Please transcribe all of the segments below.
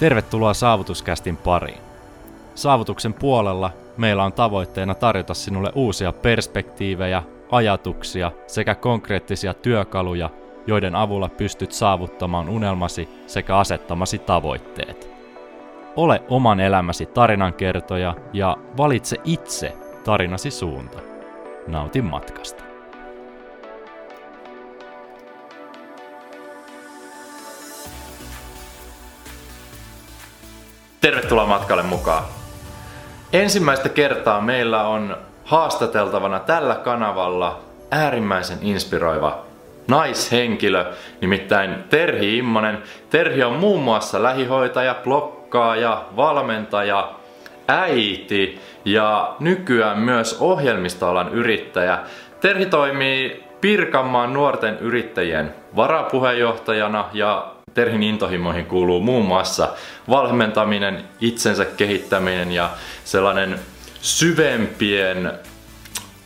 Tervetuloa Saavutuskästin pariin. Saavutuksen puolella meillä on tavoitteena tarjota sinulle uusia perspektiivejä, ajatuksia sekä konkreettisia työkaluja, joiden avulla pystyt saavuttamaan unelmasi sekä asettamasi tavoitteet. Ole oman elämäsi tarinankertoja ja valitse itse tarinasi suunta. Nautin matkasta. Tervetuloa matkalle mukaan. Ensimmäistä kertaa meillä on haastateltavana tällä kanavalla äärimmäisen inspiroiva naishenkilö, nimittäin Terhi Immonen. Terhi on muun muassa lähihoitaja, blokkaaja, valmentaja, äiti ja nykyään myös ohjelmistoalan yrittäjä. Terhi toimii Pirkanmaan nuorten yrittäjien varapuheenjohtajana ja Terhin intohimoihin kuuluu muun muassa valmentaminen, itsensä kehittäminen ja sellainen syvempien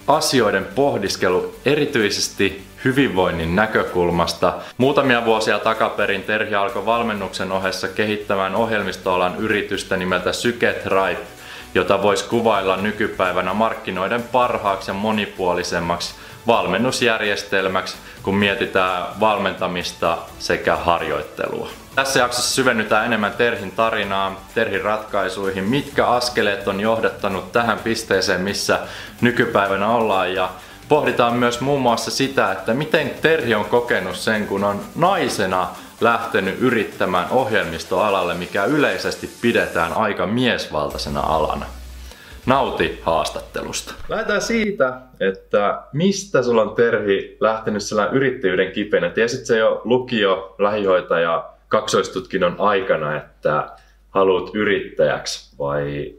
asioiden pohdiskelu erityisesti hyvinvoinnin näkökulmasta. Muutamia vuosia takaperin Terhi alkoi valmennuksen ohessa kehittämään ohjelmistoalan yritystä nimeltä Syketribe, jota voisi kuvailla nykypäivänä markkinoiden parhaaksi ja monipuolisemmaksi valmennusjärjestelmäksi, kun mietitään valmentamista sekä harjoittelua. Tässä jaksossa syvennytään enemmän Terhin tarinaan, Terhin ratkaisuihin, mitkä askeleet on johdattanut tähän pisteeseen, missä nykypäivänä ollaan ja pohditaan myös muun muassa sitä, että miten Terhi on kokenut sen, kun on naisena lähtenyt yrittämään ohjelmistoalalle, mikä yleisesti pidetään aika miesvaltaisena alana. Nauti haastattelusta. Lähdetään siitä, että mistä sulla on Terhi lähtenyt sellainen yrittäjyyden kipenä? Tiesit se jo lukio, lähihoitaja, kaksoistutkinnon aikana, että haluat yrittäjäksi vai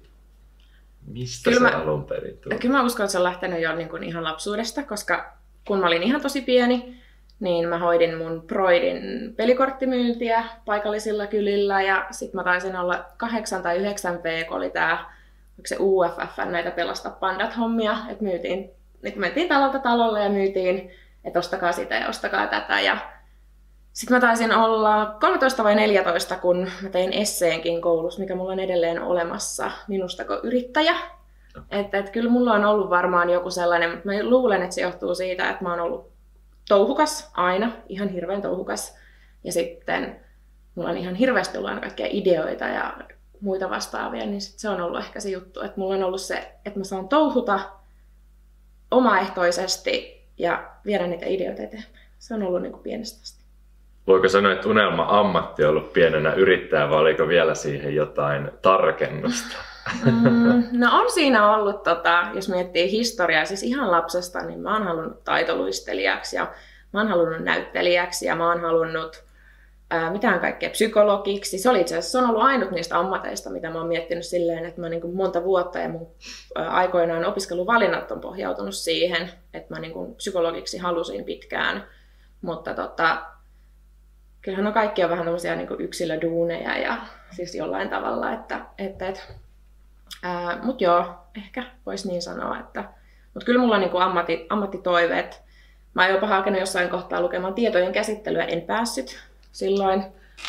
mistä kyllä se mä, alun perin tuli? Kyllä mä uskon, että se on lähtenyt jo niin kuin ihan lapsuudesta, koska kun mä olin ihan tosi pieni, niin mä hoidin mun Broidin pelikorttimyyntiä paikallisilla kylillä ja sitten mä taisin olla 8 tai 9 V, kun oli tää se UFF näitä pelasta pandat hommia, että myytiin, niin mentiin talolta talolle ja myytiin, että ostakaa sitä ja ostakaa tätä ja sitten mä taisin olla 13 vai 14, kun mä tein esseenkin koulussa, mikä mulla on edelleen olemassa, minustako yrittäjä. Että, että kyllä mulla on ollut varmaan joku sellainen, mutta mä luulen, että se johtuu siitä, että mä oon ollut touhukas aina, ihan hirveän touhukas. Ja sitten mulla on ihan hirveästi ollut aina kaikkia ideoita ja muita vastaavia, niin sit se on ollut ehkä se juttu, että mulla on ollut se, että mä saan touhuta omaehtoisesti ja viedä niitä ideoita eteenpäin. Se on ollut niin kuin pienestä asti. Voiko sanoa, että unelma-ammatti on ollut pienenä yrittäjä vai oliko vielä siihen jotain tarkennusta? Mm, no on siinä ollut, tota, jos miettii historiaa, siis ihan lapsesta, niin mä oon halunnut taitoluistelijaksi ja mä oon halunnut näyttelijäksi ja mä oon halunnut ää, mitään kaikkea psykologiksi. Se oli itse asiassa se on ollut ainut niistä ammateista, mitä mä oon miettinyt silleen, että mä niin kuin monta vuotta ja mun aikoinaan opiskeluvalinnat on pohjautunut siihen, että mä niin kuin psykologiksi halusin pitkään. Mutta tota, kyllähän on kaikki on vähän tämmöisiä niin yksilöduuneja ja siis jollain tavalla, että, että, että mutta joo, ehkä voisi niin sanoa, että mutta kyllä mulla on niin ammatti, ammattitoiveet. Mä oon jopa hakenut jossain kohtaa lukemaan tietojen käsittelyä, en päässyt silloin,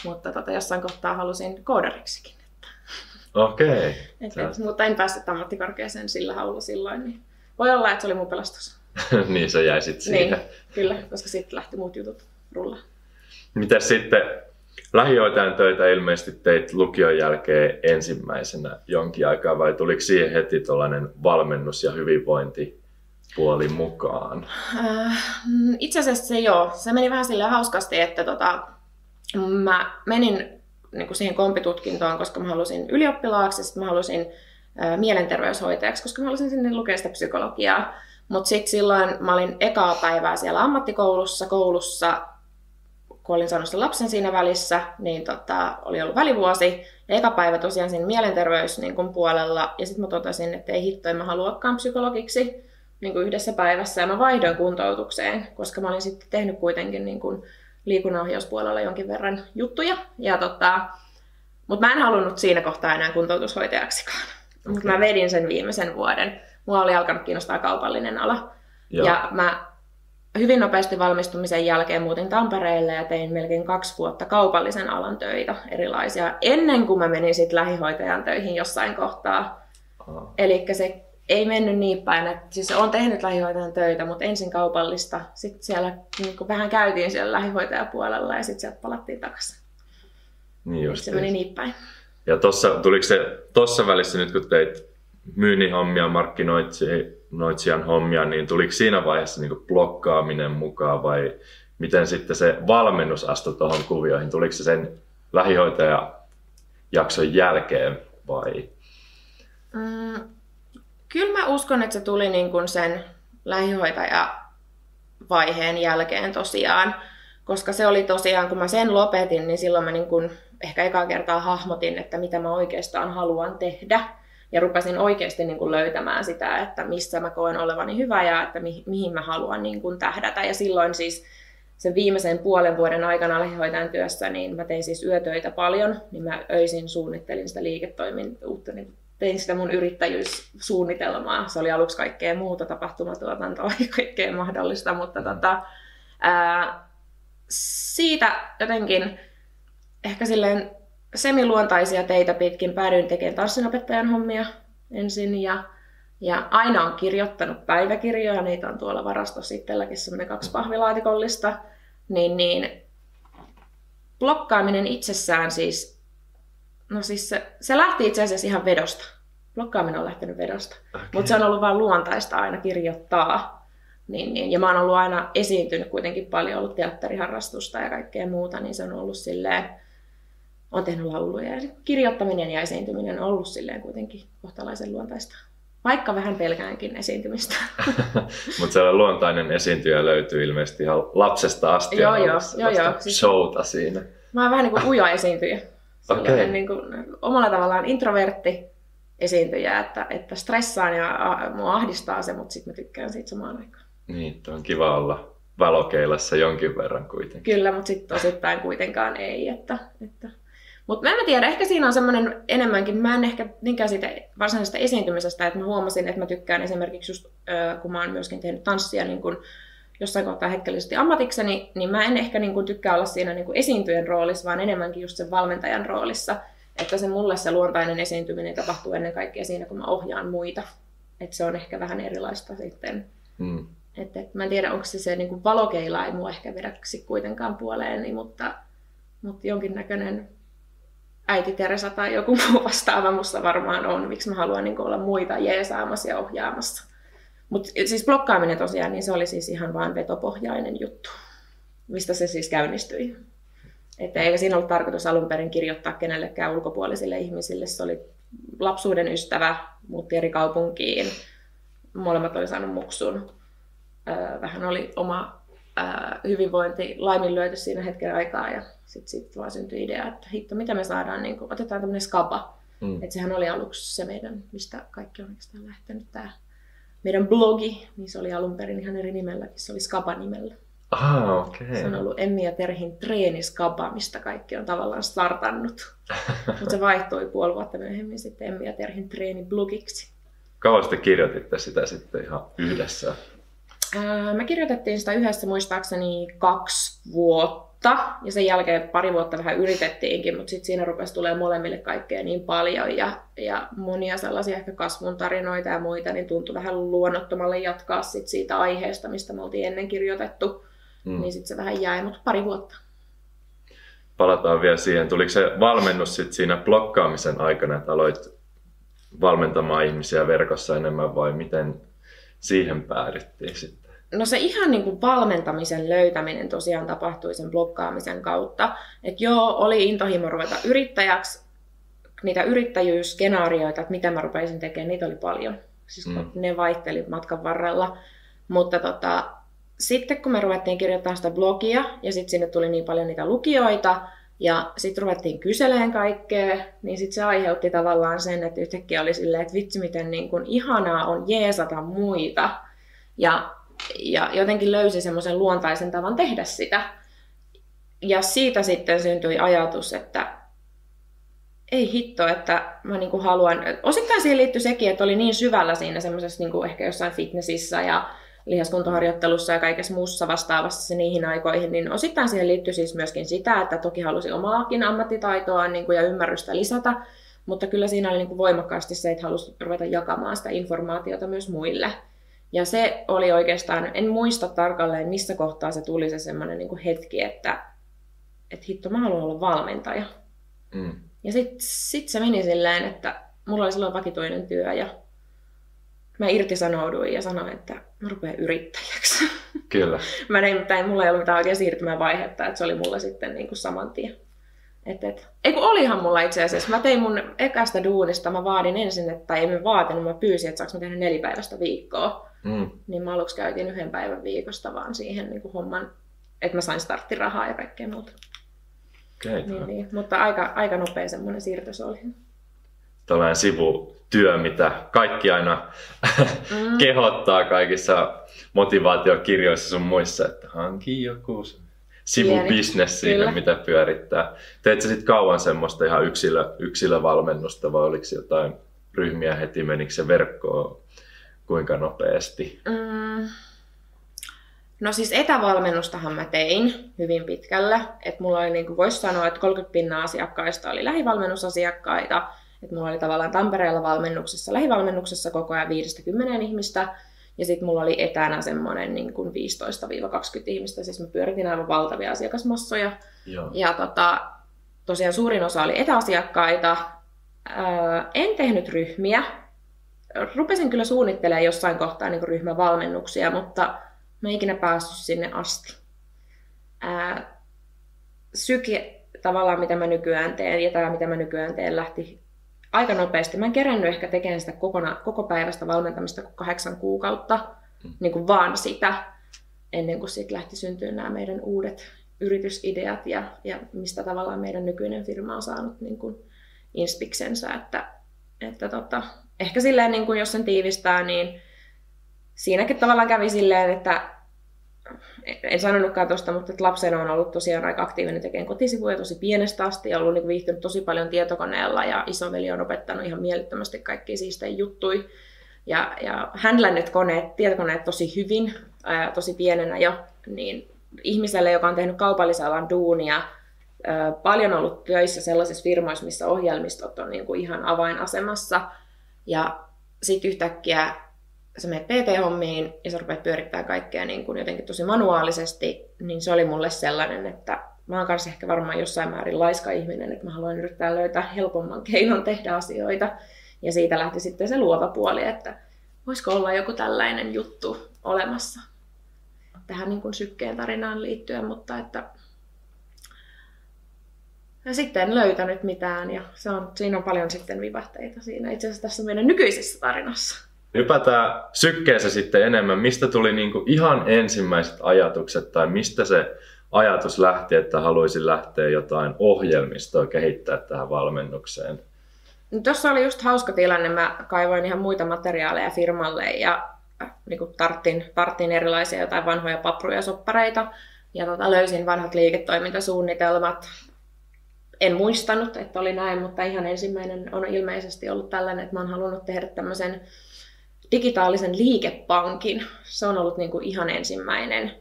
mutta tota, jossain kohtaa halusin koodariksikin. Okei. Okay. mutta en päässyt ammattikorkeaseen sillä haululla silloin, niin voi olla, että se oli mun pelastus. niin, sä jäisit siihen. Niin, kyllä, koska sitten lähti muut jutut rullaan. Mitä sitten lähihoitajan töitä ilmeisesti teit lukion jälkeen ensimmäisenä jonkin aikaa vai tuliko siihen heti tuollainen valmennus ja hyvinvointi puoli mukaan? Äh, itse asiassa se joo. Se meni vähän sille hauskasti, että tota, mä menin niin kuin siihen kompitutkintoon, koska mä halusin ylioppilaaksi, sitten mä halusin äh, mielenterveyshoitajaksi, koska mä halusin sinne lukea sitä psykologiaa. Mutta sitten silloin mä olin ekaa päivää siellä ammattikoulussa, koulussa, kun olin saanut sen lapsen siinä välissä, niin tota, oli ollut välivuosi. Ja eka päivä tosiaan siinä mielenterveys niin kun puolella. Ja sitten mä totesin, että ei hitto, en mä haluakaan psykologiksi niin kuin yhdessä päivässä. Ja mä vaihdoin kuntoutukseen, koska mä olin sitten tehnyt kuitenkin niin kuin liikunnanohjauspuolella jonkin verran juttuja. Ja tota, mutta mä en halunnut siinä kohtaa enää kuntoutushoitajaksikaan. Okay. Mutta mä vedin sen viimeisen vuoden. Mua oli alkanut kiinnostaa kaupallinen ala. Ja, ja mä hyvin nopeasti valmistumisen jälkeen muutin Tampereelle ja tein melkein kaksi vuotta kaupallisen alan töitä erilaisia, ennen kuin mä menin sitten lähihoitajan töihin jossain kohtaa. Oh. Eli se ei mennyt niin päin, että siis on tehnyt lähihoitajan töitä, mutta ensin kaupallista. Sitten siellä niin vähän käytiin siellä lähihoitajapuolella ja sitten sieltä palattiin takaisin. Niin just se meni niin päin. Ja tossa, tuliko se tuossa välissä nyt kun teit myynnin hommia, markkinoitsijan hommia, niin tuliko siinä vaiheessa niin blokkaaminen mukaan vai miten sitten se valmennus astui tuohon kuvioihin? Tuliko se sen lähihoitajajakson jälkeen vai? Mm, kyllä mä uskon, että se tuli niin kuin sen lähihoitajavaiheen jälkeen tosiaan, koska se oli tosiaan, kun mä sen lopetin, niin silloin mä niin kuin ehkä ekaa kertaa hahmotin, että mitä mä oikeastaan haluan tehdä. Ja rupesin oikeasti niin kuin löytämään sitä, että missä mä koen olevani hyvä ja että mi- mihin mä haluan niin kuin tähdätä. Ja silloin siis sen viimeisen puolen vuoden aikana lähihoitajan työssä, niin mä tein siis yötöitä paljon, niin mä öisin suunnittelin sitä liiketoimintaa, niin tein sitä mun yrittäjyyssuunnitelmaa. Se oli aluksi kaikkea muuta, tapahtumatuotantoa ja kaikkea mahdollista, mutta tota, ää, siitä jotenkin ehkä silleen semiluontaisia teitä pitkin päädyin tekemään tanssinopettajan hommia ensin ja, ja aina on kirjoittanut päiväkirjoja, niitä on tuolla varastossa itselläkin semmoinen kaksi pahvilaatikollista, niin, niin blokkaaminen itsessään siis, no siis se, se lähti itse asiassa ihan vedosta. Blokkaaminen on lähtenyt vedosta, okay. mutta se on ollut vain luontaista aina kirjoittaa. Niin, niin. Ja mä oon ollut aina esiintynyt kuitenkin paljon, ollut teatteriharrastusta ja kaikkea muuta, niin se on ollut silleen, on tehnyt lauluja ja kirjoittaminen ja esiintyminen on ollut silleen kuitenkin kohtalaisen luontaista. Vaikka vähän pelkäänkin esiintymistä. Mutta se luontainen esiintyjä löytyy ilmeisesti ihan lapsesta asti. Joo, joo, joo, joo. Siis showta siinä. Mä oon vähän niin kuin uja esiintyjä. Okay. Niin kuin, omalla tavallaan introvertti esiintyjä, että, että stressaan ja mua ahdistaa se, mutta sitten mä tykkään siitä samaan aikaan. Niin, on kiva olla valokeilassa jonkin verran kuitenkin. Kyllä, mutta sitten osittain kuitenkaan ei. Että, että mutta mä en tiedä, ehkä siinä on semmoinen enemmänkin, mä en ehkä niinkään siitä varsinaisesta esiintymisestä, että mä huomasin, että mä tykkään esimerkiksi just, kun mä oon myöskin tehnyt tanssia niin kun jossain kohtaa hetkellisesti ammatikseni, niin mä en ehkä niin kun tykkää olla siinä niin kun esiintyjen roolissa, vaan enemmänkin just sen valmentajan roolissa. Että se mulle se luontainen esiintyminen tapahtuu ennen kaikkea siinä, kun mä ohjaan muita. Että se on ehkä vähän erilaista sitten. Mm. Että, et, mä en tiedä, onko se se niin valokeila ei mua ehkä vedäksi kuitenkaan puoleeni, mutta, mutta jonkinnäköinen äiti Teresa tai joku muu vastaava musta varmaan on, miksi mä haluan niin olla muita jeesaamassa ja ohjaamassa. Mutta siis blokkaaminen tosiaan, niin se oli siis ihan vain vetopohjainen juttu, mistä se siis käynnistyi. Että eikä siinä ollut tarkoitus alun perin kirjoittaa kenellekään ulkopuolisille ihmisille. Se oli lapsuuden ystävä, muutti eri kaupunkiin. Molemmat oli saanut muksun. Vähän oli oma hyvinvointi laiminlyöty siinä hetken aikaa ja sitten sit vaan syntyi idea, että hitto, mitä me saadaan, niin kuin, otetaan tämmöinen skapa. Mm. Että sehän oli aluksi se meidän, mistä kaikki on oikeastaan lähtenyt, tämä meidän blogi, niin se oli alun perin ihan eri nimelläkin, se oli Skapa nimellä. Ah, okei. Okay. Se on ollut Emmi ja Terhin treeniskapa, mistä kaikki on tavallaan startannut. Mutta se vaihtui puoli vuotta myöhemmin sitten Emmi ja Terhin treeniblogiksi. Kauan sitten kirjoititte sitä sitten ihan yhdessä? Me kirjoitettiin sitä yhdessä muistaakseni kaksi vuotta ja sen jälkeen pari vuotta vähän yritettiinkin, mutta sitten siinä rupesi tulee molemmille kaikkea niin paljon ja, ja monia sellaisia ehkä kasvun tarinoita ja muita, niin tuntui vähän luonnottomalle jatkaa sit siitä aiheesta, mistä me oltiin ennen kirjoitettu, mm. niin sitten se vähän jäi, mutta pari vuotta. Palataan vielä siihen. Tuliko se valmennus sit siinä blokkaamisen aikana, että aloit valmentamaan ihmisiä verkossa enemmän vai miten siihen päädyttiin sitten? No se ihan niin kuin valmentamisen löytäminen tosiaan tapahtui sen blokkaamisen kautta. Että joo, oli intohimo ruveta yrittäjäksi, niitä yrittäjyysskenaarioita, että mitä mä rupeisin tekemään, niitä oli paljon. Siis mm. ne vaihteli matkan varrella. Mutta tota, sitten kun me ruvettiin kirjoittamaan sitä blogia ja sitten sinne tuli niin paljon niitä lukijoita, ja sitten ruvettiin kyseleen kaikkea, niin sitten se aiheutti tavallaan sen, että yhtäkkiä oli silleen, että vitsi miten niin kun ihanaa on jeesata muita. Ja, ja jotenkin löysi semmoisen luontaisen tavan tehdä sitä. Ja siitä sitten syntyi ajatus, että ei hitto, että mä niin haluan... Osittain siihen liittyi sekin, että oli niin syvällä siinä semmoisessa niin ehkä jossain fitnessissä ja lihaskuntoharjoittelussa ja kaikessa muussa vastaavassa niihin aikoihin, niin osittain siihen liittyy siis myöskin sitä, että toki halusi omaakin ammattitaitoa niin kuin, ja ymmärrystä lisätä, mutta kyllä siinä oli niin kuin voimakkaasti se, että halusi ruveta jakamaan sitä informaatiota myös muille. Ja se oli oikeastaan, en muista tarkalleen missä kohtaa se tuli se semmoinen niin hetki, että, että hitto, mä haluan olla valmentaja. Mm. Ja sitten sit se meni silleen, että mulla oli silloin vakitoinen työ ja mä irtisanouduin ja sanoin, että mä rupean yrittäjäksi. Kyllä. mä näin, tai mulla ei ollut mitään oikein siirtymävaihetta, että se oli mulla sitten niin kuin saman tien. Et, et. Ei kun olihan mulla itse asiassa. Mä tein mun ekasta duunista, mä vaadin ensin, että, tai en vaatinut, mä pyysin, että saanko mä tehdä nelipäiväistä viikkoa. Mm. Niin mä aluksi käytin yhden päivän viikosta vaan siihen niin kuin homman, että mä sain starttirahaa ja kaikkea muuta. Okay, niin, niin. Mutta aika, aika nopea semmoinen siirto se oli. Tällainen sivutyö, mitä kaikki aina mm. kehottaa kaikissa motivaatiokirjoissa sun muissa, että hanki joku sivubisnes Kyllä. mitä pyörittää. Teet sä sitten kauan semmoista ihan yksilö, yksilövalmennusta vai oliko jotain ryhmiä heti, menikö se verkkoon kuinka nopeasti? Mm. No siis etävalmennustahan mä tein hyvin pitkälle. Että mulla oli, niin kuin voisi sanoa, että 30 pinnaa asiakkaista oli lähivalmennusasiakkaita. Että mulla oli tavallaan Tampereella valmennuksessa, lähivalmennuksessa koko ajan 50 ihmistä. Ja sitten mulla oli etänä semmoinen niin kuin 15-20 ihmistä, siis mä pyöritin aivan valtavia asiakasmassoja. Joo. Ja tota, tosiaan suurin osa oli etäasiakkaita. Öö, en tehnyt ryhmiä. Rupesin kyllä suunnittelemaan jossain kohtaa niin ryhmävalmennuksia, mutta mä ikinä päässyt sinne asti. Öö, syke tavallaan, mitä mä nykyään teen, ja tämä, mitä mä nykyään teen, lähti aika nopeasti. Mä en kerännyt ehkä tekemään sitä kokona, koko päivästä valmentamista kuin kahdeksan kuukautta, mm. niin kuin vaan sitä, ennen kuin siitä lähti syntyä nämä meidän uudet yritysideat ja, ja mistä tavallaan meidän nykyinen firma on saanut niin kuin inspiksensä. Että, että tota, ehkä silleen, niin kuin jos sen tiivistää, niin siinäkin tavallaan kävi silleen, että en sanonutkaan tuosta, mutta että lapsena on ollut tosiaan aika aktiivinen tekemään kotisivuja tosi pienestä asti ja ollut niin viihtynyt tosi paljon tietokoneella ja isoveli on opettanut ihan mielettömästi kaikki siistejä juttui. Ja, ja händlännyt koneet, tietokoneet tosi hyvin, ää, tosi pienenä jo, niin ihmiselle, joka on tehnyt kaupallisalan duunia, ää, paljon ollut töissä sellaisissa firmoissa, missä ohjelmistot on niin kuin ihan avainasemassa. Ja sitten yhtäkkiä sä menet PT-hommiin ja sä rupeat pyörittää kaikkea niin kuin jotenkin tosi manuaalisesti, niin se oli mulle sellainen, että mä oon kanssa ehkä varmaan jossain määrin laiska ihminen, että mä haluan yrittää löytää helpomman keinon tehdä asioita. Ja siitä lähti sitten se luova puoli, että voisiko olla joku tällainen juttu olemassa tähän niin kuin sykkeen tarinaan liittyen, mutta että ja sitten en löytänyt mitään ja se on, siinä on paljon sitten vivahteita siinä itse asiassa tässä meidän nykyisessä tarinassa. Hypätään sykkeessä sitten enemmän. Mistä tuli niinku ihan ensimmäiset ajatukset tai mistä se ajatus lähti, että haluaisin lähteä jotain ohjelmistoa kehittää tähän valmennukseen? No, Tuossa oli just hauska tilanne. Mä kaivoin ihan muita materiaaleja firmalle ja äh, niin kuin tarttin, tarttin erilaisia jotain vanhoja papruja soppareita. Ja tota, löysin vanhat liiketoimintasuunnitelmat. En muistanut, että oli näin, mutta ihan ensimmäinen on ilmeisesti ollut tällainen, että mä oon halunnut tehdä tämmöisen digitaalisen liikepankin. Se on ollut niin kuin ihan ensimmäinen.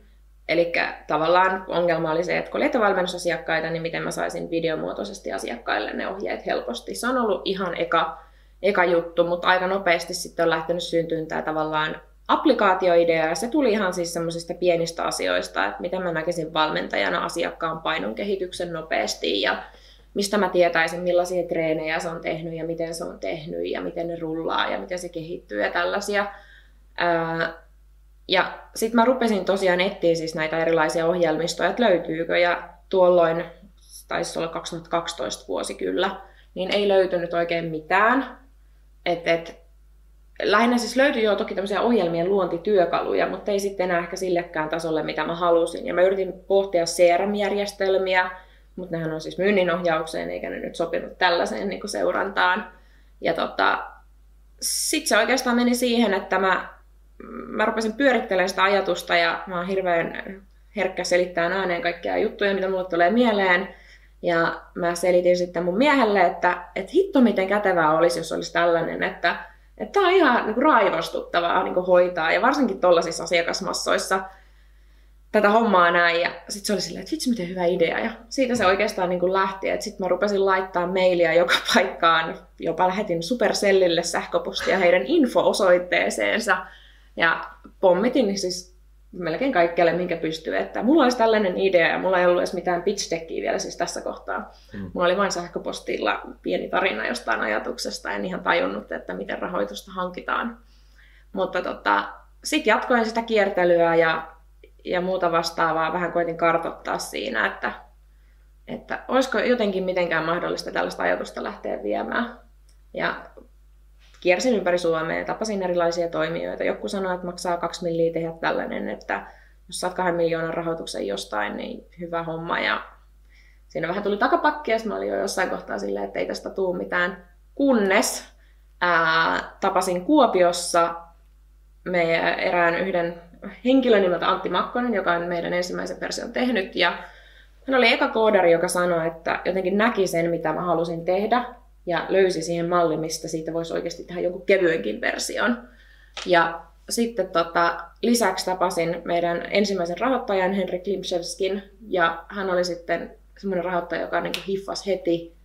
Eli tavallaan ongelma oli se, että kun oli etävalmennusasiakkaita, niin miten mä saisin videomuotoisesti asiakkaille ne ohjeet helposti. Se on ollut ihan eka, eka juttu, mutta aika nopeasti sitten on lähtenyt syntymään tämä tavallaan applikaatioidea, ja se tuli ihan siis semmoisista pienistä asioista, että miten mä näkisin valmentajana asiakkaan painon kehityksen nopeasti, ja mistä mä tietäisin, millaisia treenejä se on tehnyt ja miten se on tehnyt ja miten ne rullaa ja miten se kehittyy ja tällaisia. Ja sitten mä rupesin tosiaan etsiä siis näitä erilaisia ohjelmistoja, että löytyykö. Ja tuolloin, taisi olla 2012 vuosi kyllä, niin ei löytynyt oikein mitään. Et, et, lähinnä siis löytyi jo toki tämmöisiä ohjelmien luontityökaluja, mutta ei sitten enää ehkä sillekään tasolle, mitä mä halusin. Ja mä yritin pohtia CRM-järjestelmiä, mutta nehän on siis myynninohjaukseen, eikä ne nyt sopinut tällaiseen niin seurantaan. Ja tota, sitten se oikeastaan meni siihen, että mä, mä rupesin pyörittelemään sitä ajatusta ja mä oon hirveän herkkä selittää ääneen kaikkia juttuja, mitä mulle tulee mieleen. Ja mä selitin sitten mun miehelle, että, että hitto miten kätevää olisi, jos olisi tällainen, että, Että tämä on ihan niin kuin raivostuttavaa niin kuin hoitaa ja varsinkin tuollaisissa asiakasmassoissa tätä hommaa näin. Ja sitten se oli silleen, että vitsi miten hyvä idea. Ja siitä se oikeastaan niin kuin lähti. Sitten mä rupesin laittaa mailia joka paikkaan. Jopa lähetin Supercellille sähköpostia heidän info-osoitteeseensa. Ja pommitin siis melkein kaikkialle, minkä pystyy. Että mulla olisi tällainen idea ja mulla ei ollut edes mitään pitch deckia vielä siis tässä kohtaa. Mm. Mulla oli vain sähköpostilla pieni tarina jostain ajatuksesta. En ihan tajunnut, että miten rahoitusta hankitaan. Mutta tota, sitten jatkoin sitä kiertelyä ja, ja muuta vastaavaa. Vähän koitin kartottaa siinä, että, että olisiko jotenkin mitenkään mahdollista tällaista ajatusta lähteä viemään. Ja kiersin ympäri Suomea ja tapasin erilaisia toimijoita. Joku sanoi, että maksaa kaksi milliä tehdä tällainen, että jos saat kahden miljoonan rahoituksen jostain, niin hyvä homma. Ja siinä vähän tuli takapakki ja mä olin jo jossain kohtaa silleen, että ei tästä tule mitään. Kunnes ää, tapasin Kuopiossa meidän erään yhden henkilön nimeltä Antti Makkonen, joka on meidän ensimmäisen version tehnyt. Ja hän oli eka koodari, joka sanoi, että jotenkin näki sen, mitä mä halusin tehdä ja löysi siihen malli, mistä siitä voisi oikeasti tehdä jonkun kevyenkin version. Ja sitten tota, lisäksi tapasin meidän ensimmäisen rahoittajan Henrik Klimczewskin, ja hän oli sitten semmoinen rahoittaja, joka niin hiffasi heti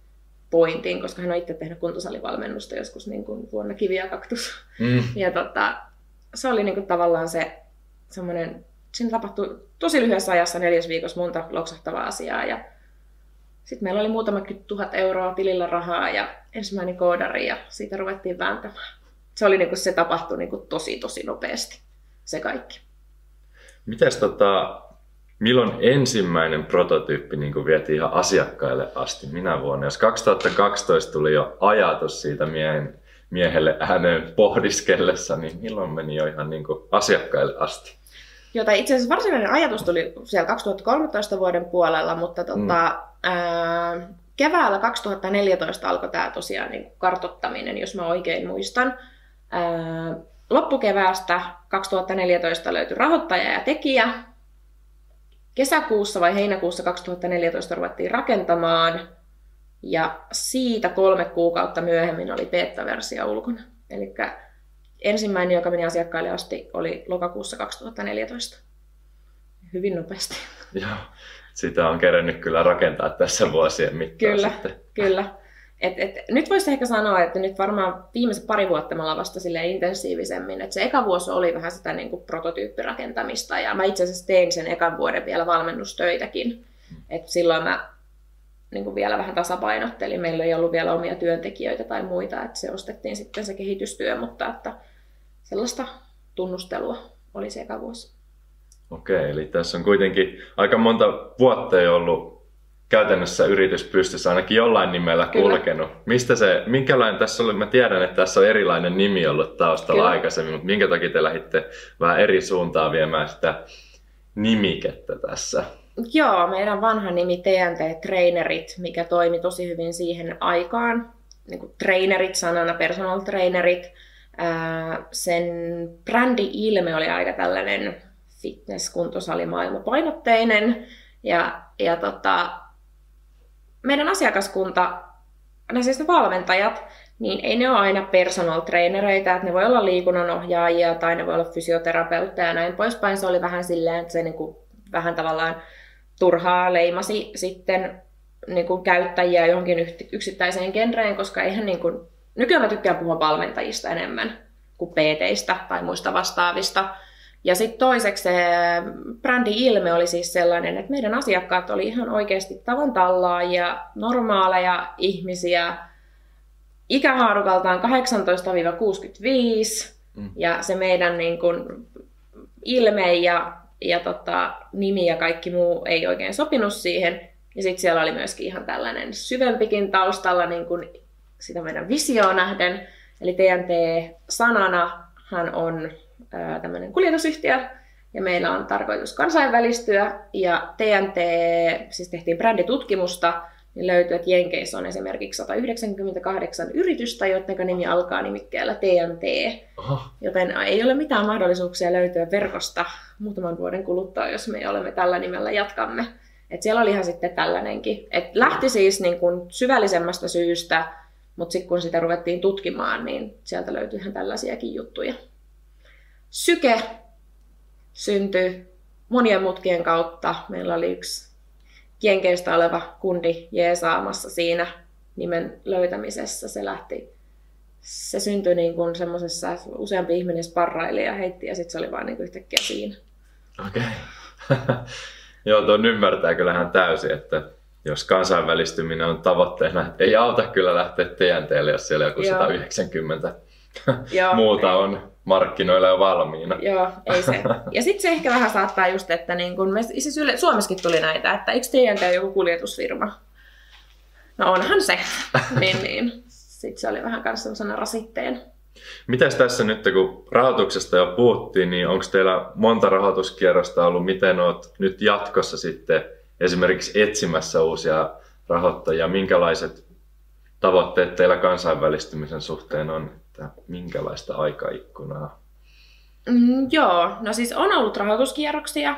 pointin, koska hän on itse tehnyt kuntosalivalmennusta joskus niin kuin vuonna Kivi ja kaktus. Mm. Ja tota, se oli niin kuin tavallaan se semmoinen, siinä tapahtui tosi lyhyessä ajassa neljäs viikossa monta loksahtavaa asiaa, ja sitten meillä oli muutama tuhat euroa tilillä rahaa ja ensimmäinen koodari ja siitä ruvettiin vääntämään. Se, oli niinku, se tapahtui niinku tosi tosi nopeasti, se kaikki. Mites tota, milloin ensimmäinen prototyyppi niin vietiin ihan asiakkaille asti? Minä vuonna? Jos 2012 tuli jo ajatus siitä miehen, miehelle ääneen pohdiskellessa, niin milloin meni jo ihan niin asiakkaille asti? Jota itse asiassa varsinainen ajatus tuli siellä 2013 vuoden puolella, mutta tota, mm ää, keväällä 2014 alkoi tämä tosiaan niin kartottaminen, jos mä oikein muistan. Ää, loppukeväästä 2014 löytyi rahoittaja ja tekijä. Kesäkuussa vai heinäkuussa 2014 ruvettiin rakentamaan. Ja siitä kolme kuukautta myöhemmin oli beta-versio ulkona. Eli ensimmäinen, joka meni asiakkaille asti, oli lokakuussa 2014. Hyvin nopeasti. Joo sitä on kerennyt kyllä rakentaa tässä vuosien mittaan Kyllä, sitten. kyllä. Et, et, nyt voisi ehkä sanoa, että nyt varmaan viimeiset pari vuotta me ollaan vasta intensiivisemmin. Et se eka vuosi oli vähän sitä niin kuin prototyyppirakentamista ja mä itse asiassa tein sen ekan vuoden vielä valmennustöitäkin. Et silloin mä niin kuin vielä vähän tasapainottelin. Meillä ei ollut vielä omia työntekijöitä tai muita, että se ostettiin sitten se kehitystyö, mutta että sellaista tunnustelua oli se eka vuosi. Okei, eli tässä on kuitenkin aika monta vuotta jo ollut käytännössä yritys pystyssä ainakin jollain nimellä Kyllä. kulkenut. Mistä se, minkälainen tässä oli, mä tiedän, että tässä on erilainen nimi ollut taustalla Kyllä. aikaisemmin, mutta minkä takia te lähditte vähän eri suuntaan viemään sitä nimikettä tässä? Joo, meidän vanha nimi TNT Trainerit, mikä toimi tosi hyvin siihen aikaan. Niin kuin trainerit sanana, personal trainerit. Sen brändi-ilme oli aika tällainen fitness-kuntosali painotteinen. Ja, ja tota, meidän asiakaskunta, ne siis ne valmentajat, niin ei ne ole aina personal trainereita, että ne voi olla liikunnanohjaajia tai ne voi olla fysioterapeutteja ja näin poispäin. Se oli vähän silleen, että se niin kuin, vähän tavallaan turhaa leimasi sitten niin kuin käyttäjiä johonkin yksittäiseen genreen, koska eihän niin kuin, nykyään mä tykkään puhua valmentajista enemmän kuin PT-istä tai muista vastaavista. Ja sitten toiseksi se brändi-ilme oli siis sellainen, että meidän asiakkaat oli ihan oikeasti tavan tallaajia, normaaleja ihmisiä, ikähaarukaltaan 18-65, mm. ja se meidän niin kun, ilme ja, ja tota, nimi ja kaikki muu ei oikein sopinut siihen. Ja sitten siellä oli myöskin ihan tällainen syvempikin taustalla niin kun sitä meidän visioon nähden. Eli TNT-sanana hän on tämmöinen kuljetusyhtiö, ja meillä on tarkoitus kansainvälistyä, ja TNT, siis tehtiin bränditutkimusta, niin löytyy, että Jenkeissä on esimerkiksi 198 yritystä, joiden nimi alkaa nimikkeellä TNT. Oho. Joten ei ole mitään mahdollisuuksia löytyä verkosta muutaman vuoden kuluttua, jos me olemme tällä nimellä jatkamme. Et siellä oli ihan sitten tällainenkin. Et lähti siis niin kuin syvällisemmästä syystä Mutta sitten kun sitä ruvettiin tutkimaan, niin sieltä löytyi ihan tällaisiakin juttuja. Syke syntyi monien mutkien kautta. Meillä oli yksi Jenkeistä oleva kundi jeesaamassa siinä nimen löytämisessä. Se lähti, se syntyi niin kuin semmoisessa, useampi ihminen sparraili ja heitti ja sitten se oli vaan niin kuin yhtäkkiä siinä. Okei. Okay. Joo, tuon ymmärtää kyllähän täysin, että jos kansainvälistyminen on tavoitteena, ei auta kyllä lähteä TNTlle, jos siellä joku Joo. 190 Joo, muuta on markkinoilla jo valmiina. Joo, ei se. Ja sitten se ehkä vähän saattaa just, että niin kun me, siis yle, Suomessakin tuli näitä, että eikö TNT ole joku kuljetusfirma? No onhan se. niin, niin. Sitten se oli vähän kanssa sellaisena rasitteen. Mitäs tässä nyt, kun rahoituksesta jo puhuttiin, niin onko teillä monta rahoituskierrosta ollut? Miten olet nyt jatkossa sitten esimerkiksi etsimässä uusia rahoittajia? Minkälaiset tavoitteet teillä kansainvälistymisen suhteen on? Että minkälaista aikaikkunaa? Mm, joo, no siis on ollut rahoituskierroksia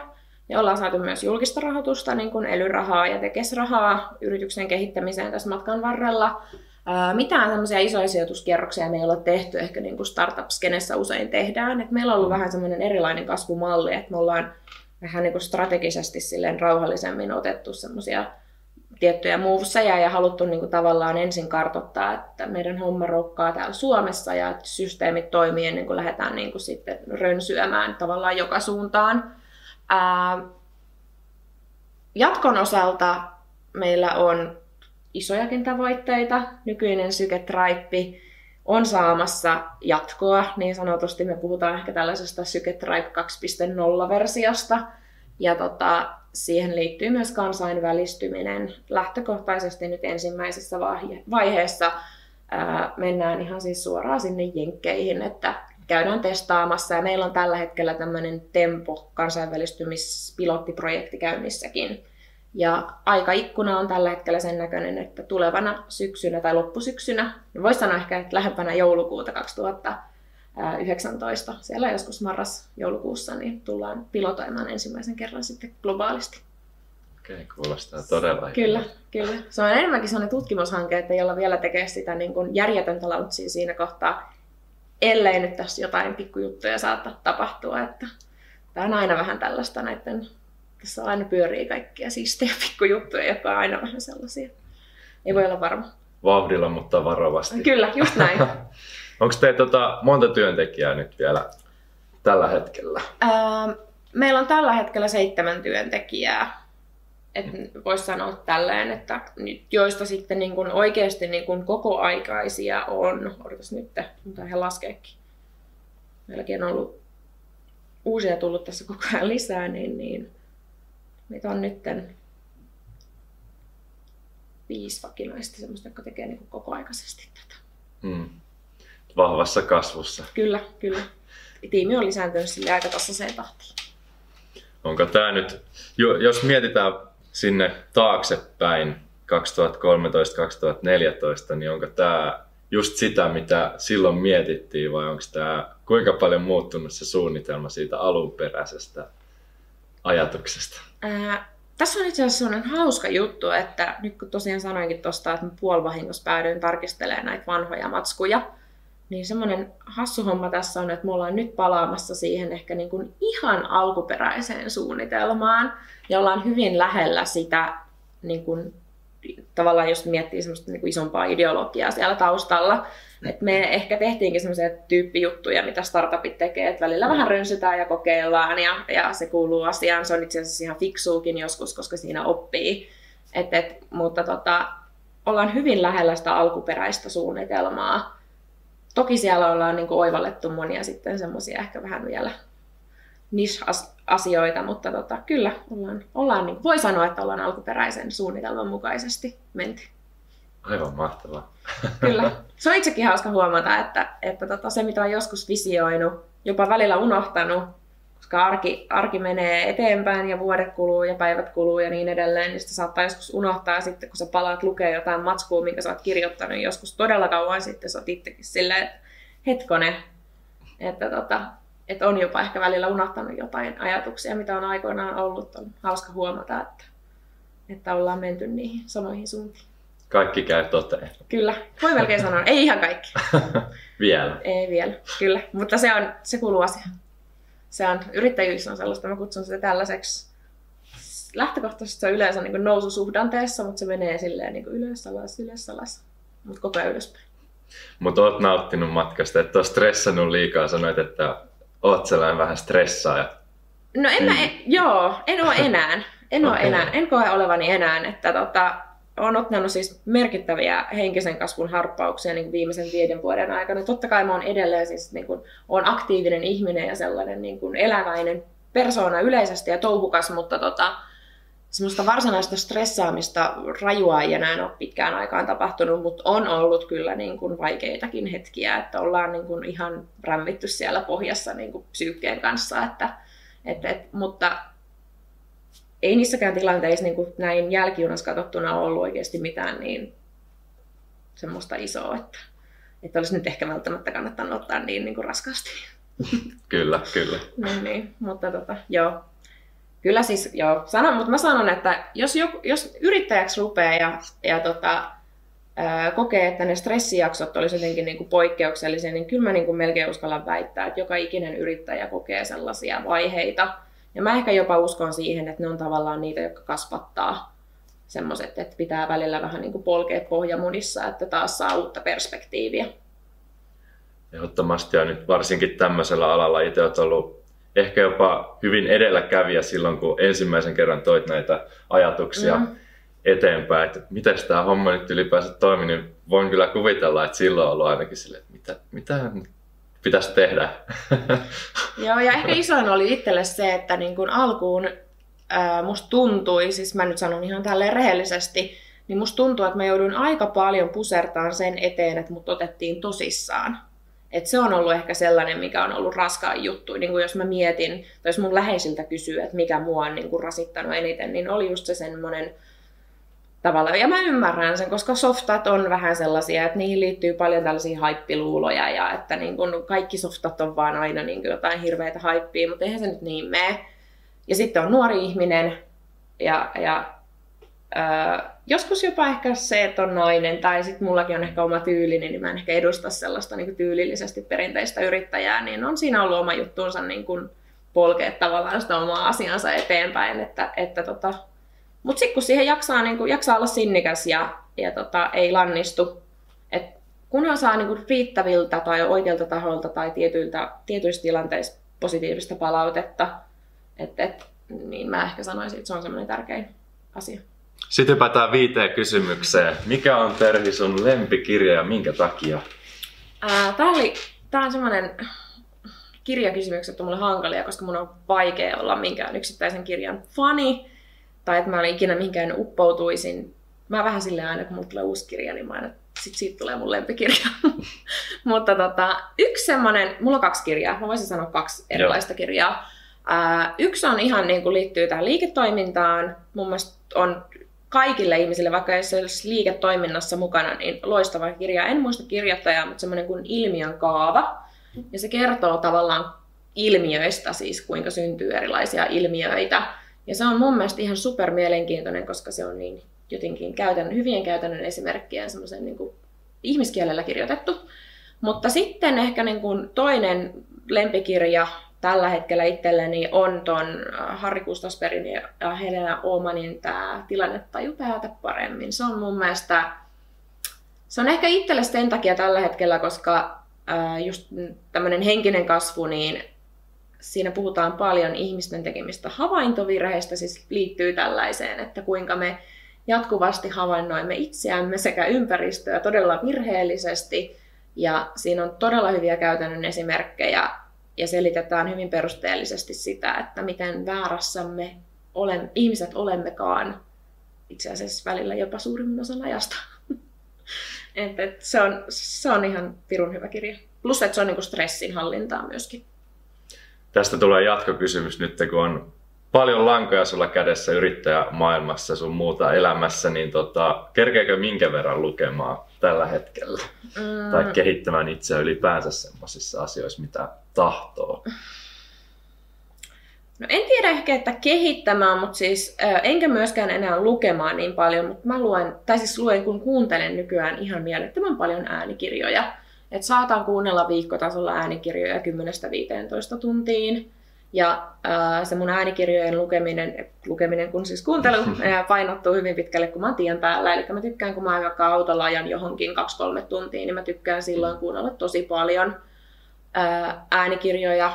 ja ollaan saatu myös julkista rahoitusta, niin kuin elyrahaa ja tekesrahaa yrityksen kehittämiseen tässä matkan varrella. Ää, mitään semmoisia isoja sijoituskierroksia me ei ole tehty, ehkä niin kuin startup-skenessä usein tehdään. Et meillä on ollut vähän semmoinen erilainen kasvumalli, että me ollaan vähän niin kuin strategisesti silleen rauhallisemmin otettu semmoisia tiettyjä moveseja ja haluttu niin kuin tavallaan ensin kartoittaa, että meidän homma rokkaa täällä Suomessa ja että systeemit toimii ennen kuin lähdetään niin kuin sitten rönsyämään tavallaan joka suuntaan. Ää, jatkon meillä on isojakin tavoitteita. Nykyinen Syketribe on saamassa jatkoa, niin sanotusti me puhutaan ehkä tällaisesta Syketribe 2.0-versiosta. Ja tota, siihen liittyy myös kansainvälistyminen. Lähtökohtaisesti nyt ensimmäisessä vaiheessa ää, mennään ihan siis suoraan sinne jenkkeihin, että käydään testaamassa ja meillä on tällä hetkellä tämmöinen Tempo kansainvälistymispilottiprojekti käynnissäkin. Ja aikaikkuna on tällä hetkellä sen näköinen, että tulevana syksynä tai loppusyksynä, voisi sanoa ehkä, että lähempänä joulukuuta 2019, siellä joskus marras-joulukuussa, niin tullaan pilotoimaan ensimmäisen kerran sitten globaalisti. Okei, kuulostaa todella Kyllä, hyvä. kyllä. Se on enemmänkin sellainen tutkimushanke, että jolla vielä tekee sitä niin kuin järjetöntä launchia siinä kohtaa, ellei nyt tässä jotain pikkujuttuja saata tapahtua. Että tämä on aina vähän tällaista näiden tässä aina pyörii kaikkia siistejä pikkujuttuja, jotka on aina vähän sellaisia. Ei voi olla varma. Vauhdilla, mutta varovasti. Kyllä, just näin. Onko teillä tota, monta työntekijää nyt vielä tällä hetkellä? Ää, meillä on tällä hetkellä seitsemän työntekijää. Voisi sanoa tälleen, että joista sitten niin kun oikeasti niin kun kokoaikaisia on, odotas nyt, mutta he laskeekin. Meilläkin on ollut uusia tullut tässä koko ajan lisää, niin, niin Meitä on nytten viisi vakinaista semmoista, jotka tekee niin kokoaikaisesti tätä. Mm. Vahvassa kasvussa. Kyllä, kyllä. Tiimi on lisääntynyt sille aika tasaiseen tahtiin. Onko tämä nyt, jos mietitään sinne taaksepäin 2013-2014, niin onko tämä just sitä, mitä silloin mietittiin vai onko tämä kuinka paljon muuttunut se suunnitelma siitä alunperäisestä ajatuksesta? Ää, tässä on itse asiassa sellainen hauska juttu, että nyt kun tosiaan sanoinkin tuosta, että mä puolivahingossa päädyin tarkistelemaan näitä vanhoja matskuja, niin semmoinen hassu homma tässä on, että me ollaan nyt palaamassa siihen ehkä niin kuin ihan alkuperäiseen suunnitelmaan ja ollaan hyvin lähellä sitä niin kuin, tavallaan jos miettii semmoista niin kuin isompaa ideologiaa siellä taustalla, et me ehkä tehtiinkin semmoisia tyyppijuttuja, mitä startupit tekee, että välillä vähän rönsytään ja kokeillaan ja, ja se kuuluu asiaan. Se on itse asiassa ihan fiksuukin joskus, koska siinä oppii. Et, et, mutta tota, ollaan hyvin lähellä sitä alkuperäistä suunnitelmaa. Toki siellä ollaan niin kuin oivallettu monia sitten semmoisia ehkä vähän vielä niche-asioita, mutta tota, kyllä ollaan, ollaan niin, voi sanoa, että ollaan alkuperäisen suunnitelman mukaisesti menty. Aivan mahtavaa. Kyllä. Se on itsekin hauska huomata, että, että tota, se mitä on joskus visioinut, jopa välillä unohtanut, koska arki, arki menee eteenpäin ja vuodet kuluu ja päivät kuluu ja niin edelleen, niin sitä saattaa joskus unohtaa sitten, kun sä palaat lukea jotain matskua, minkä sä oot kirjoittanut joskus todella kauan sitten, sä oot itsekin silleen, että hetkone, että, tota, että on jopa ehkä välillä unohtanut jotain ajatuksia, mitä on aikoinaan ollut. On hauska huomata, että, että ollaan menty niihin samoihin suuntiin. Kaikki käy toteen. Kyllä, voi melkein sanoa. Ei ihan kaikki. vielä. Ei vielä, kyllä. Mutta se, on, se kuuluu asiaan. Se on, yrittäjyys on sellaista, mä kutsun sitä tällaiseksi lähtökohtaisesti se on yleensä niin noususuhdanteessa, mutta se menee silleen niin ylös, alas, ylös, alas. Mutta koko ajan ylöspäin. Mutta oot nauttinut matkasta, että oot stressannut liikaa, sanoit, että oot sellainen vähän stressaaja. No en mä, en, joo, en ole enää. En okay. ole enää, en koe olevani enää, että tota, olen ottanut siis merkittäviä henkisen kasvun harppauksia niin viimeisen viiden vuoden aikana. Totta kai mä oon edelleen siis niin kuin, olen aktiivinen ihminen ja sellainen niin kuin eläväinen persoona yleisesti ja touhukas, mutta tota, semmoista varsinaista stressaamista rajua ei enää ole pitkään aikaan tapahtunut, mutta on ollut kyllä niin kuin vaikeitakin hetkiä, että ollaan niin kuin ihan rämmitty siellä pohjassa niin kuin psyykkeen kanssa, että, et, et, mutta ei niissäkään tilanteissa niin kuin näin jälkijunassa katsottuna ollut oikeasti mitään niin semmoista isoa, että, että olisi nyt ehkä välttämättä kannattanut ottaa niin, niin kuin raskaasti. Kyllä, kyllä. niin, niin, mutta tota, joo, Kyllä siis, joo, sanon, mutta mä sanon, että jos, joku, jos yrittäjäksi rupeaa ja, ja tota, ää, kokee, että ne stressijaksot olisi jotenkin niin kuin poikkeuksellisia, niin kyllä mä niin kuin melkein uskallan väittää, että joka ikinen yrittäjä kokee sellaisia vaiheita. Ja mä ehkä jopa uskon siihen, että ne on tavallaan niitä, jotka kasvattaa semmoiset, että pitää välillä vähän niin kuin polkea pohjamunissa, että taas saa uutta perspektiiviä. Ehdottomasti ja nyt varsinkin tämmöisellä alalla itse olet ollut ehkä jopa hyvin edelläkävijä silloin, kun ensimmäisen kerran toit näitä ajatuksia mm. eteenpäin, että miten tämä homma nyt ylipäänsä toimii, niin voin kyllä kuvitella, että silloin on ollut ainakin sille, että mitä, mitä pitäisi tehdä. Joo, ja ehkä isoin oli itselle se, että niin kun alkuun ää, musta tuntui, siis mä nyt sanon ihan tälleen rehellisesti, niin musta tuntuu, että mä joudun aika paljon pusertaan sen eteen, että mut otettiin tosissaan. Et se on ollut ehkä sellainen, mikä on ollut raskaan juttu. Niin kuin jos mä mietin, tai jos mun läheisiltä kysyy, että mikä mua on niin kuin rasittanut eniten, niin oli just se semmoinen tavalla. Ja mä ymmärrän sen, koska softat on vähän sellaisia, että niihin liittyy paljon tällaisia haippiluuloja ja että niin kuin kaikki softat on vaan aina niin jotain hirveitä haippia, mutta eihän se nyt niin mene. Ja sitten on nuori ihminen ja, ja Öö, joskus jopa ehkä se, että on nainen, tai sitten mullakin on ehkä oma tyyli, niin mä en ehkä edusta sellaista niin tyylillisesti perinteistä yrittäjää, niin on siinä ollut oma juttuunsa niin kuin polkea tavallaan sitä omaa asiansa eteenpäin. Että, että tota... Mutta sitten kun siihen jaksaa, niin kuin, jaksaa olla sinnikäs ja, ja tota, ei lannistu, että kunhan saa niin kuin riittäviltä tai oikeilta taholta tai tietyiltä, tietyissä tilanteissa positiivista palautetta, et, et, niin mä ehkä sanoisin, että se on semmoinen tärkein asia. Sitten hypätään viiteen kysymykseen. Mikä on Terhi sun lempikirja ja minkä takia? Tämä, oli, tämä on semmoinen kirjakysymykset on mulle hankalia, koska mun on vaikea olla minkään yksittäisen kirjan fani. Tai että mä en ikinä mihinkään uppoutuisin. Mä vähän silleen aina, kun mulla tulee uusi kirja, niin mä aina, sit siitä tulee mun lempikirja. Mutta tota, yksi semmoinen, mulla on kaksi kirjaa, mä voisin sanoa kaksi erilaista Joo. kirjaa. Uh, yksi on ihan niin kuin liittyy tähän liiketoimintaan. Mun mielestä on kaikille ihmisille, vaikka ei olisi liiketoiminnassa mukana, niin loistava kirja. En muista kirjoittajaa, mutta semmoinen kuin ilmiön kaava. Ja se kertoo tavallaan ilmiöistä, siis kuinka syntyy erilaisia ilmiöitä. Ja se on mun mielestä ihan super mielenkiintoinen, koska se on niin jotenkin käytännön, hyvien käytännön esimerkkien semmoisen niin ihmiskielellä kirjoitettu. Mutta sitten ehkä niin kuin toinen lempikirja tällä hetkellä itselleni on ton äh, Harri Kustasperin ja Helena Oomanin tämä Tilannetaju päätä paremmin. Se on mun mielestä, se on ehkä itselle sen takia tällä hetkellä, koska äh, just tämmöinen henkinen kasvu, niin siinä puhutaan paljon ihmisten tekemistä havaintovirheistä, siis liittyy tällaiseen, että kuinka me jatkuvasti havainnoimme itseämme sekä ympäristöä todella virheellisesti. Ja siinä on todella hyviä käytännön esimerkkejä ja selitetään hyvin perusteellisesti sitä, että miten väärässämme ole, ihmiset olemmekaan itse asiassa välillä jopa suurimman osan ajasta. et, et se, on, se on ihan pirun hyvä kirja. Plus, että se on niinku stressin hallintaa myöskin. Tästä tulee jatkokysymys nyt, kun on paljon lankoja sulla kädessä yrittäjämaailmassa sun muuta elämässä, niin tota, kerkeekö minkä verran lukemaan tällä hetkellä? Mm. Tai kehittämään itseä ylipäänsä sellaisissa asioissa, mitä tahtoo? No en tiedä ehkä, että kehittämään, mutta siis äh, enkä myöskään enää lukemaan niin paljon, mutta mä luen, tai siis luen kun kuuntelen nykyään ihan mielettömän paljon äänikirjoja. Et saatan kuunnella viikkotasolla äänikirjoja 10-15 tuntiin. Ja äh, se mun äänikirjojen lukeminen, lukeminen kun siis kuuntelu, painottuu hyvin pitkälle, kun mä oon tien päällä. Eli mä tykkään, kun mä vaikka autolla ajan johonkin 2-3 tuntia, niin mä tykkään silloin kuunnella tosi paljon äh, äänikirjoja.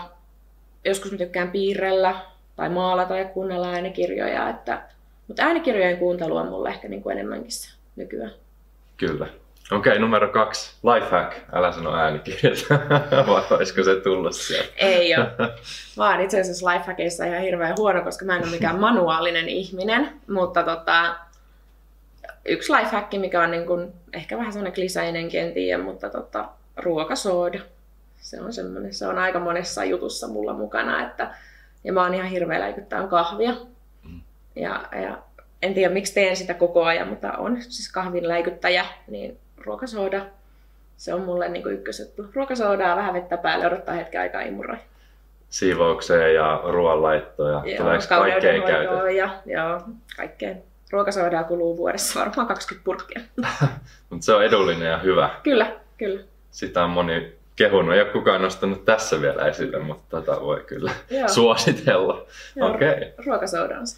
Joskus mä tykkään piirrellä tai maalata ja kuunnella äänikirjoja. Että, mutta äänikirjojen kuuntelu on mulle ehkä niin kuin enemmänkin se nykyään. Kyllä. Okei, okay, numero kaksi. Lifehack. Älä sano äänikirjat. Vai olisiko se tullut sieltä? Ei ole. Mä oon itse asiassa lifehackissa ihan hirveän huono, koska mä en ole mikään manuaalinen ihminen. Mutta tota, yksi lifehack, mikä on niin kun, ehkä vähän sellainen kliseinen, en tiedä, mutta tota, ruokasooda. Se on semmoinen, se on aika monessa jutussa mulla mukana. Että, ja mä oon ihan hirveä läikyttää kahvia. Mm. Ja, ja en tiedä miksi teen sitä koko ajan, mutta on siis kahvin läikyttäjä, niin ruokasooda, se on mulle niin ykkösjuttu. Ruokasoodaa, vähän vettä päälle, odottaa hetken aikaa imuroi. Siivoukseen ja ruoanlaittoon ja joo, tuleeko kaikkeen käytettyä? Ja, joo, kaikkeen. Ruokasoodaa kuluu vuodessa varmaan 20 purkkia. Mutta se on edullinen ja hyvä. Kyllä, kyllä. Sitä on moni kehunut. Ei ole kukaan nostanut tässä vielä esille, mutta tätä voi kyllä joo. suositella. Okei. Okay. Ruokasooda on se.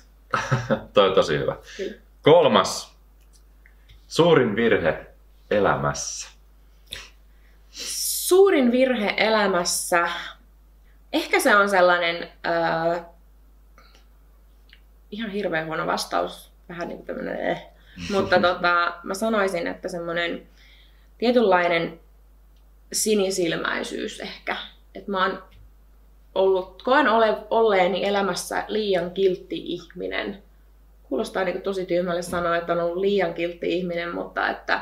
Toi on tosi hyvä. Kyllä. Kolmas. Suurin virhe elämässä? Suurin virhe elämässä, ehkä se on sellainen äh, ihan hirveän huono vastaus, vähän niin kuin tämmöinen eh. Mutta tota, mä sanoisin, että semmoinen tietynlainen sinisilmäisyys ehkä. Että mä oon ollut, koen ole, olleeni elämässä liian kiltti ihminen. Kuulostaa niin tosi tyhmälle sanoa, että on ollut liian kiltti ihminen, mutta että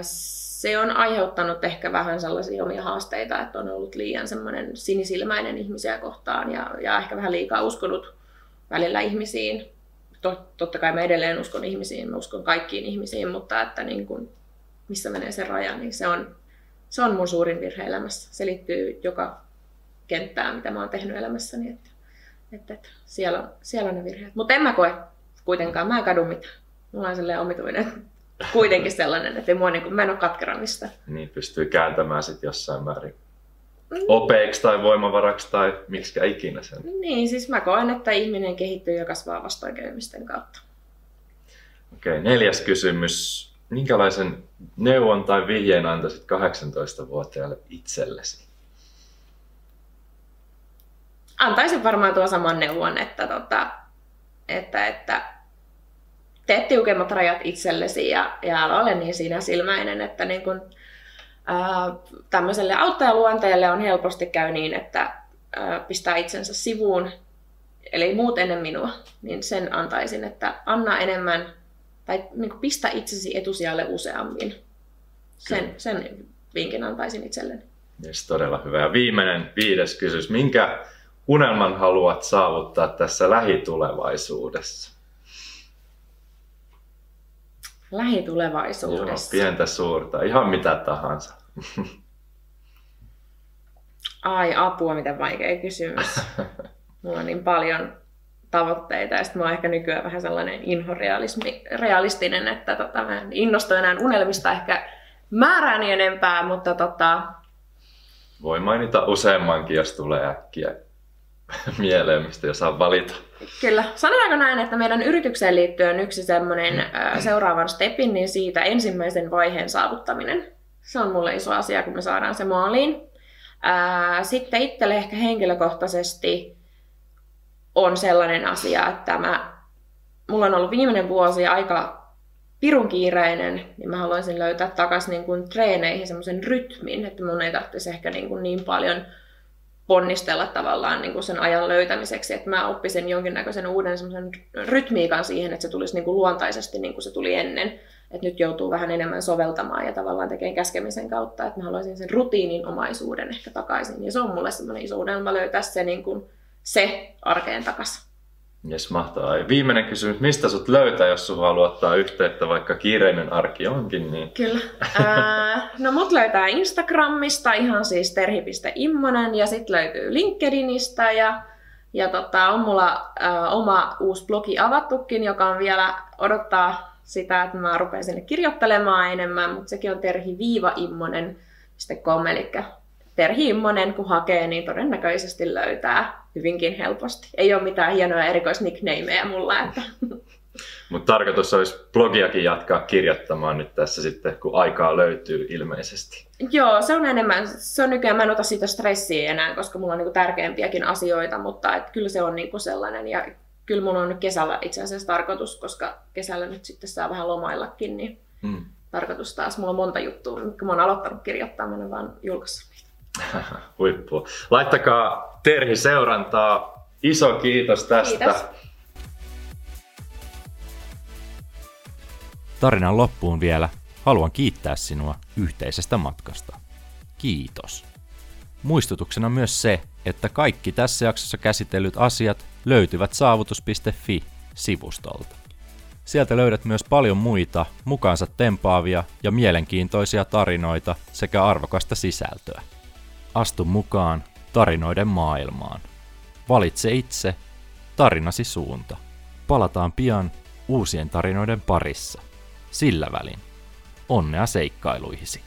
se on aiheuttanut ehkä vähän sellaisia omia haasteita, että on ollut liian semmoinen sinisilmäinen ihmisiä kohtaan ja, ja ehkä vähän liikaa uskonut välillä ihmisiin. Totta kai mä edelleen uskon ihmisiin, mä uskon kaikkiin ihmisiin, mutta että niin kun, missä menee se raja, niin se on, se on mun suurin virhe elämässä. Se liittyy joka kenttään, mitä mä oon tehnyt elämässäni, että, että, että siellä, siellä on ne virheet. Mutta en mä koe kuitenkaan, mä en kadu mitään. Mulla on sellainen omituinen kuitenkin sellainen, että mua, niin kuin, mä en ole katkera mistä. Niin, pystyy kääntämään sitten jossain määrin mm. opeiksi tai voimavaraksi tai miksi ikinä sen. Niin, siis mä koen, että ihminen kehittyy ja kasvaa vastoinkäymisten kautta. Okei, neljäs kysymys. Minkälaisen neuvon tai vihjeen antaisit 18-vuotiaalle itsellesi? Antaisin varmaan tuo saman neuvon, että, tota, että, että tee tiukemmat rajat itsellesi ja, ja älä ole niin siinä silmäinen, että niin kun, ää, tämmöiselle auttajaluonteelle on helposti käy niin, että ää, pistää itsensä sivuun, eli muut ennen minua, niin sen antaisin, että anna enemmän tai niin kuin pistä itsesi etusijalle useammin. Sen, sen vinkin antaisin itselleni. Yes, todella hyvä. Ja viimeinen, viides kysymys. Minkä unelman haluat saavuttaa tässä lähitulevaisuudessa? Lähitulevaisuudessa? Joo, pientä suurta, ihan mitä tahansa. Ai apua, miten vaikea kysymys. Mulla on niin paljon tavoitteita ja sitten mä oon ehkä nykyään vähän sellainen inhorealistinen, että tota, mä en innostu enää unelmista ehkä määrääni enempää, mutta tota... Voi mainita useammankin, jos tulee äkkiä mieleen, mistä jos saa valita. Kyllä. Sanotaanko näin, että meidän yritykseen liittyen yksi semmoinen mm. seuraavan stepin, niin siitä ensimmäisen vaiheen saavuttaminen. Se on mulle iso asia, kun me saadaan se maaliin. Sitten itselle ehkä henkilökohtaisesti on sellainen asia, että mä, mulla on ollut viimeinen vuosi aika pirun kiireinen, niin mä haluaisin löytää takaisin niin treeneihin semmoisen rytmin, että mun ei tarvitsisi ehkä niin, kuin niin paljon ponnistella tavallaan niin kuin sen ajan löytämiseksi, että mä oppisin jonkinnäköisen uuden rytmiikan siihen, että se tulisi niin kuin luontaisesti niin kuin se tuli ennen. Että nyt joutuu vähän enemmän soveltamaan ja tavallaan tekemään käskemisen kautta, että mä haluaisin sen rutiinin omaisuuden ehkä takaisin. Ja se on mulle semmoinen iso unelma löytää se, niin kuin, se arkeen takaisin. Jes, mahtavaa. Ja viimeinen kysymys, mistä sut löytää, jos sun haluaa ottaa yhteyttä, vaikka kiireinen arki onkin? Niin... Kyllä. Ää, no mut löytää Instagramista ihan siis terhi.immonen ja sitten löytyy LinkedInistä ja, Ja tota, on mulla ä, oma uusi blogi avattukin, joka on vielä odottaa sitä, että mä rupean sinne kirjoittelemaan enemmän, mutta sekin on terhi-immonen.com, eli Terhi Immonen, kun hakee, niin todennäköisesti löytää hyvinkin helposti. Ei ole mitään hienoja erikoisnicknameja mulla. Että. Mutta tarkoitus olisi blogiakin jatkaa kirjoittamaan nyt tässä sitten, kun aikaa löytyy ilmeisesti. Joo, se on enemmän, se on nykyään, mä en ota siitä stressiä enää, koska mulla on niinku tärkeämpiäkin asioita, mutta et kyllä se on niinku sellainen. Ja kyllä mulla on nyt kesällä itse asiassa tarkoitus, koska kesällä nyt sitten saa vähän lomaillakin, niin hmm. tarkoitus taas. Mulla on monta juttua, mitkä mä oon aloittanut kirjoittaa, mä vaan julkaissut Huippu. Laittakaa Terhi seurantaa. Iso kiitos tästä. Kiitos. Tarinan loppuun vielä haluan kiittää sinua yhteisestä matkasta. Kiitos. Muistutuksena myös se, että kaikki tässä jaksossa käsitellyt asiat löytyvät saavutus.fi-sivustolta. Sieltä löydät myös paljon muita mukaansa tempaavia ja mielenkiintoisia tarinoita sekä arvokasta sisältöä. Astu mukaan tarinoiden maailmaan. Valitse itse tarinasi suunta. Palataan pian uusien tarinoiden parissa. Sillä välin. Onnea seikkailuihisi.